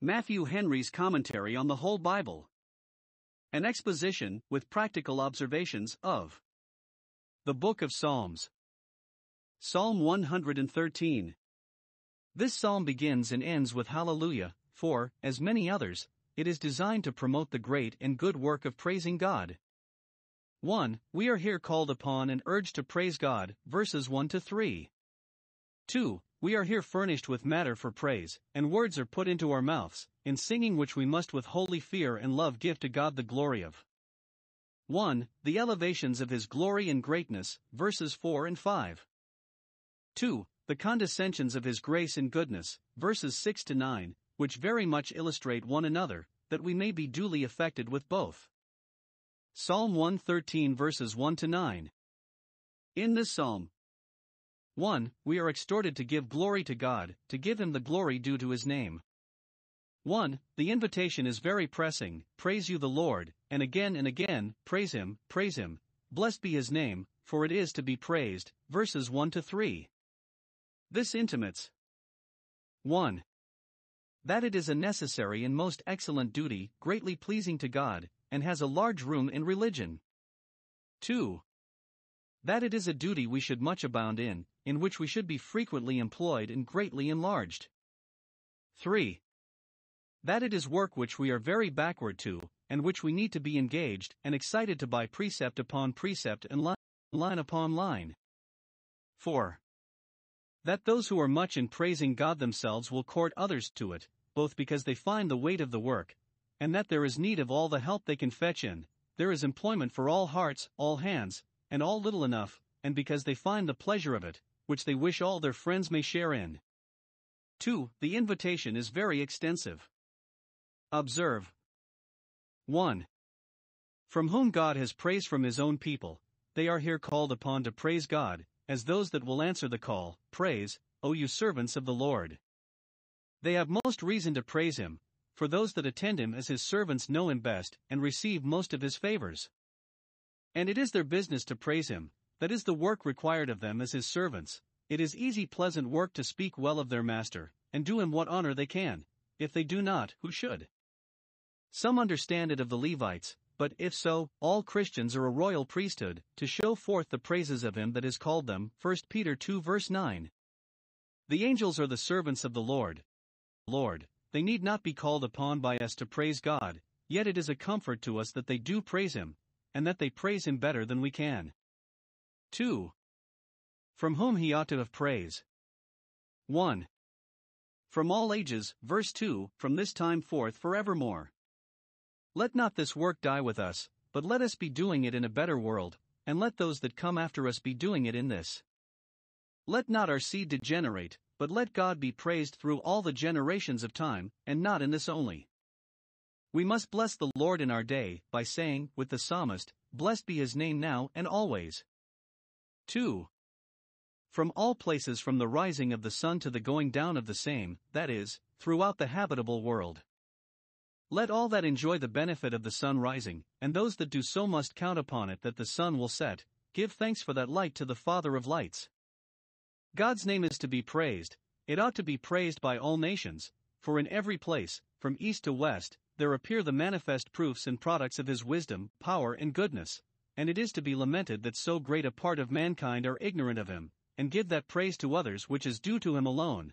Matthew Henry's Commentary on the Whole Bible. An exposition, with practical observations, of the Book of Psalms. Psalm 113. This psalm begins and ends with Hallelujah, for, as many others, it is designed to promote the great and good work of praising God. 1. We are here called upon and urged to praise God, verses 1 to 3. 2. We are here furnished with matter for praise, and words are put into our mouths, in singing which we must with holy fear and love give to God the glory of. 1. The elevations of His glory and greatness, verses 4 and 5. 2. The condescensions of His grace and goodness, verses 6 to 9, which very much illustrate one another, that we may be duly affected with both. Psalm 113 verses 1 to 9. In this psalm, 1. We are exhorted to give glory to God, to give Him the glory due to His name. 1. The invitation is very pressing Praise you, the Lord, and again and again, praise Him, praise Him, blessed be His name, for it is to be praised. Verses 1 to 3. This intimates 1. That it is a necessary and most excellent duty, greatly pleasing to God, and has a large room in religion. 2. That it is a duty we should much abound in, in which we should be frequently employed and greatly enlarged. 3. That it is work which we are very backward to, and which we need to be engaged and excited to by precept upon precept and line, line upon line. 4. That those who are much in praising God themselves will court others to it, both because they find the weight of the work, and that there is need of all the help they can fetch in, there is employment for all hearts, all hands, and all little enough, and because they find the pleasure of it, which they wish all their friends may share in. 2. The invitation is very extensive. Observe 1. From whom God has praise from his own people, they are here called upon to praise God, as those that will answer the call Praise, O you servants of the Lord. They have most reason to praise him, for those that attend him as his servants know him best and receive most of his favors. And it is their business to praise him, that is the work required of them as his servants. It is easy, pleasant work to speak well of their master, and do him what honor they can. If they do not, who should? Some understand it of the Levites, but if so, all Christians are a royal priesthood, to show forth the praises of him that has called them. 1 Peter 2 verse 9. The angels are the servants of the Lord. Lord, they need not be called upon by us to praise God, yet it is a comfort to us that they do praise him, and that they praise him better than we can. 2. From whom he ought to have praise. 1. From all ages, verse 2, from this time forth forevermore. Let not this work die with us, but let us be doing it in a better world, and let those that come after us be doing it in this. Let not our seed degenerate, but let God be praised through all the generations of time, and not in this only. We must bless the Lord in our day, by saying, with the psalmist, Blessed be his name now and always. 2. From all places from the rising of the sun to the going down of the same, that is, throughout the habitable world. Let all that enjoy the benefit of the sun rising, and those that do so must count upon it that the sun will set, give thanks for that light to the Father of lights. God's name is to be praised, it ought to be praised by all nations, for in every place, from east to west, there appear the manifest proofs and products of his wisdom, power, and goodness and it is to be lamented that so great a part of mankind are ignorant of him, and give that praise to others which is due to him alone.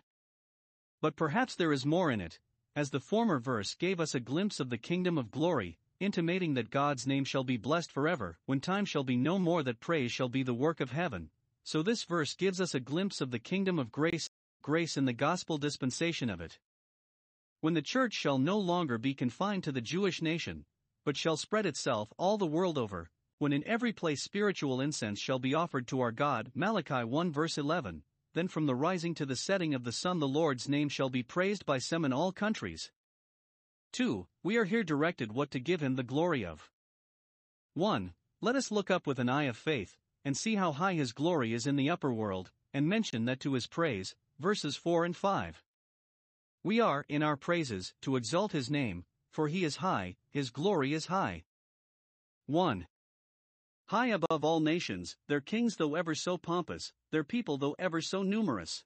But perhaps there is more in it, as the former verse gave us a glimpse of the kingdom of glory, intimating that God's name shall be blessed forever, when time shall be no more that praise shall be the work of heaven. So this verse gives us a glimpse of the kingdom of grace, grace in the gospel dispensation of it. When the church shall no longer be confined to the Jewish nation, but shall spread itself all the world over, when in every place spiritual incense shall be offered to our God. Malachi 1 verse 11. Then from the rising to the setting of the sun the Lord's name shall be praised by some in all countries. 2. We are here directed what to give him the glory of. 1. Let us look up with an eye of faith, and see how high his glory is in the upper world, and mention that to his praise, verses 4 and 5. We are, in our praises, to exalt his name, for he is high, his glory is high. 1. High above all nations, their kings though ever so pompous, their people though ever so numerous.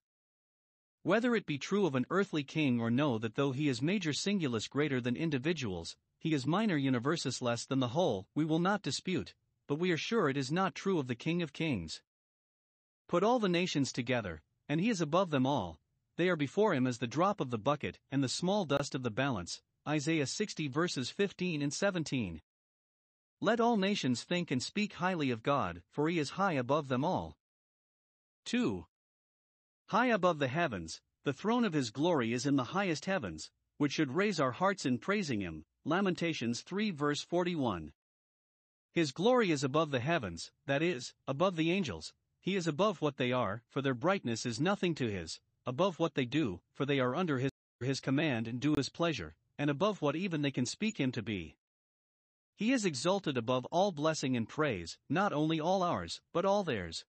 Whether it be true of an earthly king or no, that though he is major singulis greater than individuals, he is minor universis less than the whole, we will not dispute, but we are sure it is not true of the King of Kings. Put all the nations together, and he is above them all, they are before him as the drop of the bucket and the small dust of the balance. Isaiah 60 verses 15 and 17. Let all nations think and speak highly of God, for he is high above them all. 2. High above the heavens, the throne of his glory is in the highest heavens, which should raise our hearts in praising him. Lamentations 3 verse 41. His glory is above the heavens, that is, above the angels, he is above what they are, for their brightness is nothing to his, above what they do, for they are under his, his command and do his pleasure, and above what even they can speak him to be. He is exalted above all blessing and praise, not only all ours, but all theirs.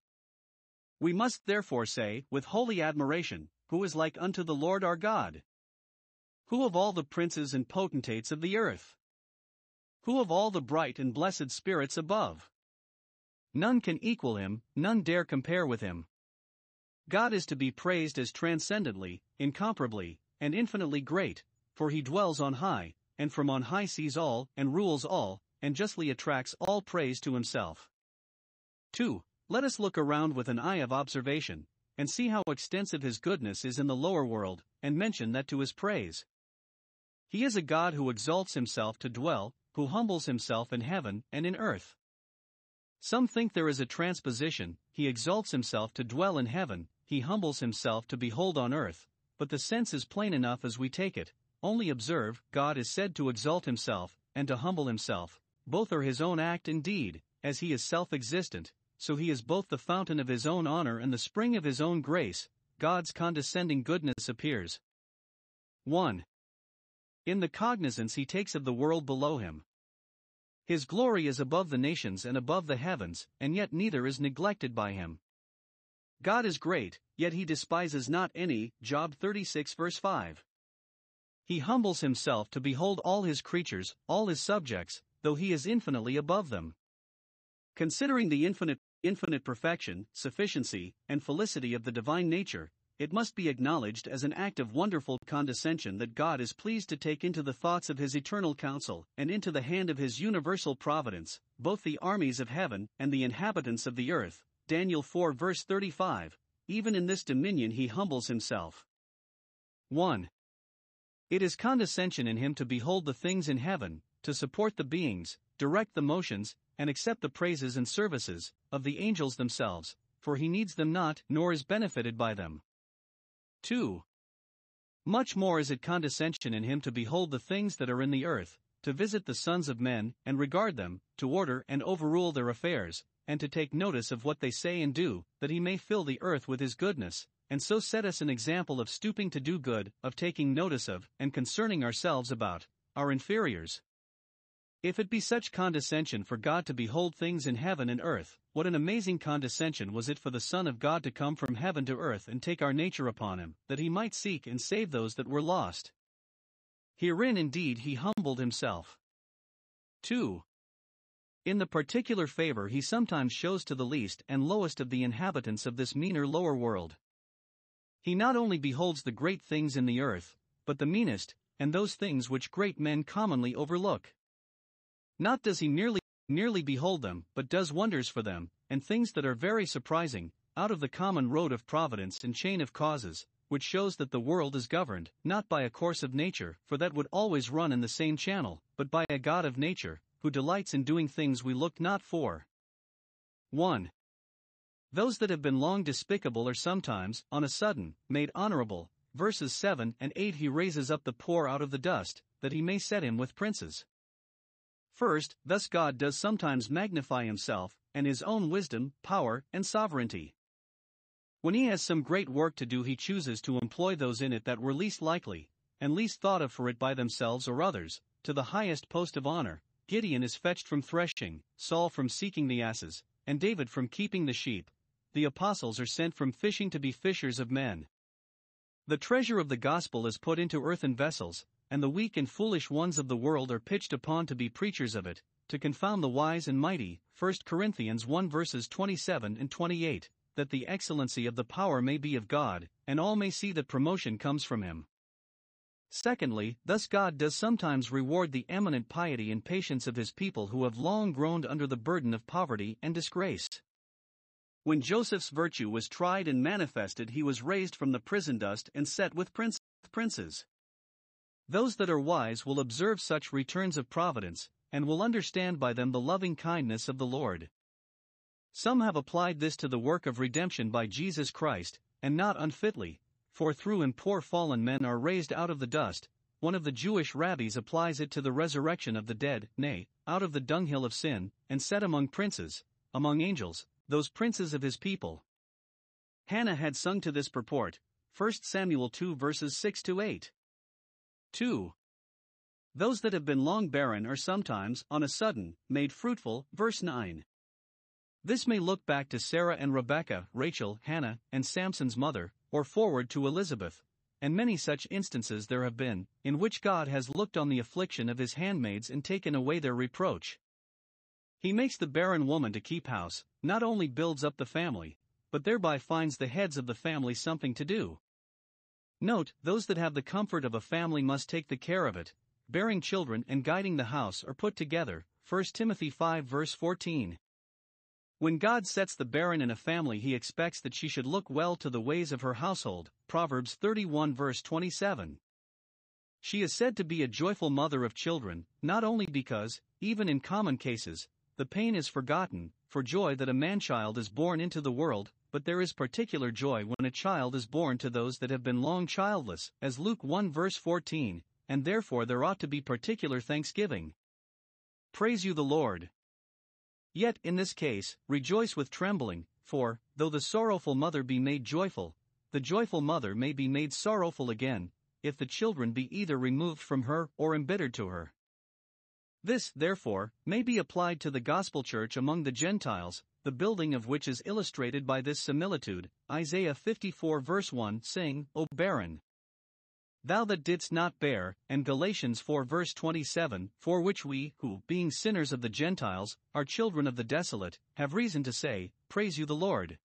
We must therefore say, with holy admiration, Who is like unto the Lord our God? Who of all the princes and potentates of the earth? Who of all the bright and blessed spirits above? None can equal him, none dare compare with him. God is to be praised as transcendently, incomparably, and infinitely great, for he dwells on high, and from on high sees all, and rules all, and justly attracts all praise to himself. 2. Let us look around with an eye of observation, and see how extensive his goodness is in the lower world, and mention that to his praise. He is a God who exalts himself to dwell, who humbles himself in heaven and in earth. Some think there is a transposition, he exalts himself to dwell in heaven, he humbles himself to behold on earth, but the sense is plain enough as we take it. Only observe, God is said to exalt himself, and to humble himself, both are his own act and deed, as he is self existent, so he is both the fountain of his own honor and the spring of his own grace, God's condescending goodness appears. 1. In the cognizance he takes of the world below him. His glory is above the nations and above the heavens, and yet neither is neglected by him. God is great, yet he despises not any. Job 36 verse 5. He humbles himself to behold all his creatures, all his subjects, though he is infinitely above them. Considering the infinite infinite perfection, sufficiency, and felicity of the divine nature, it must be acknowledged as an act of wonderful condescension that God is pleased to take into the thoughts of his eternal counsel and into the hand of his universal providence, both the armies of heaven and the inhabitants of the earth. Daniel 4 verse 35. Even in this dominion he humbles himself. 1. It is condescension in him to behold the things in heaven, to support the beings, direct the motions, and accept the praises and services of the angels themselves, for he needs them not, nor is benefited by them. 2. Much more is it condescension in him to behold the things that are in the earth, to visit the sons of men, and regard them, to order and overrule their affairs, and to take notice of what they say and do, that he may fill the earth with his goodness, and so set us an example of stooping to do good, of taking notice of, and concerning ourselves about, our inferiors. If it be such condescension for God to behold things in heaven and earth, what an amazing condescension was it for the Son of God to come from heaven to earth and take our nature upon him, that he might seek and save those that were lost. Herein indeed he humbled himself. 2. In the particular favor he sometimes shows to the least and lowest of the inhabitants of this meaner lower world. He not only beholds the great things in the earth, but the meanest, and those things which great men commonly overlook. Not does he merely merely behold them, but does wonders for them, and things that are very surprising, out of the common road of providence and chain of causes, which shows that the world is governed, not by a course of nature, for that would always run in the same channel, but by a God of nature, who delights in doing things we look not for. 1. Those that have been long despicable are sometimes, on a sudden, made honorable. Verses 7 and 8 He raises up the poor out of the dust, that he may set him with princes. First, thus God does sometimes magnify himself, and his own wisdom, power, and sovereignty. When he has some great work to do, he chooses to employ those in it that were least likely, and least thought of for it by themselves or others, to the highest post of honor. Gideon is fetched from threshing, Saul from seeking the asses, and David from keeping the sheep. The apostles are sent from fishing to be fishers of men. The treasure of the gospel is put into earthen vessels, and the weak and foolish ones of the world are pitched upon to be preachers of it, to confound the wise and mighty. 1 Corinthians 1 verses 27 and 28. that the excellency of the power may be of God, and all may see that promotion comes from him. Secondly, thus God does sometimes reward the eminent piety and patience of his people who have long groaned under the burden of poverty and disgrace. When Joseph's virtue was tried and manifested, he was raised from the prison dust and set with princes. Those that are wise will observe such returns of providence, and will understand by them the loving kindness of the Lord. Some have applied this to the work of redemption by Jesus Christ, and not unfitly, for through and poor fallen men are raised out of the dust. One of the Jewish rabbis applies it to the resurrection of the dead, nay, out of the dunghill of sin, and set among princes, among angels, those princes of his people. Hannah had sung to this purport, 1 Samuel 2 verses 6 to 8. 2. Those that have been long barren are sometimes, on a sudden, made fruitful, verse 9. This may look back to Sarah and Rebecca, Rachel, Hannah, and Samson's mother, or forward to Elizabeth, and many such instances there have been, in which God has looked on the affliction of his handmaids and taken away their reproach. He makes the barren woman to keep house, not only builds up the family, but thereby finds the heads of the family something to do. Note, those that have the comfort of a family must take the care of it, bearing children and guiding the house are put together. 1 Timothy 5 verse 14. When God sets the barren in a family, he expects that she should look well to the ways of her household. Proverbs 31 verse 27. She is said to be a joyful mother of children, not only because, even in common cases, the pain is forgotten, for joy that a man child is born into the world, but there is particular joy when a child is born to those that have been long childless, as Luke 1 verse 14, and therefore there ought to be particular thanksgiving. Praise you the Lord. Yet, in this case, rejoice with trembling, for, though the sorrowful mother be made joyful, the joyful mother may be made sorrowful again, if the children be either removed from her or embittered to her. This, therefore, may be applied to the gospel church among the Gentiles, the building of which is illustrated by this similitude Isaiah 54 verse 1 saying, O barren, thou that didst not bear, and Galatians 4 verse 27, for which we, who, being sinners of the Gentiles, are children of the desolate, have reason to say, Praise you the Lord.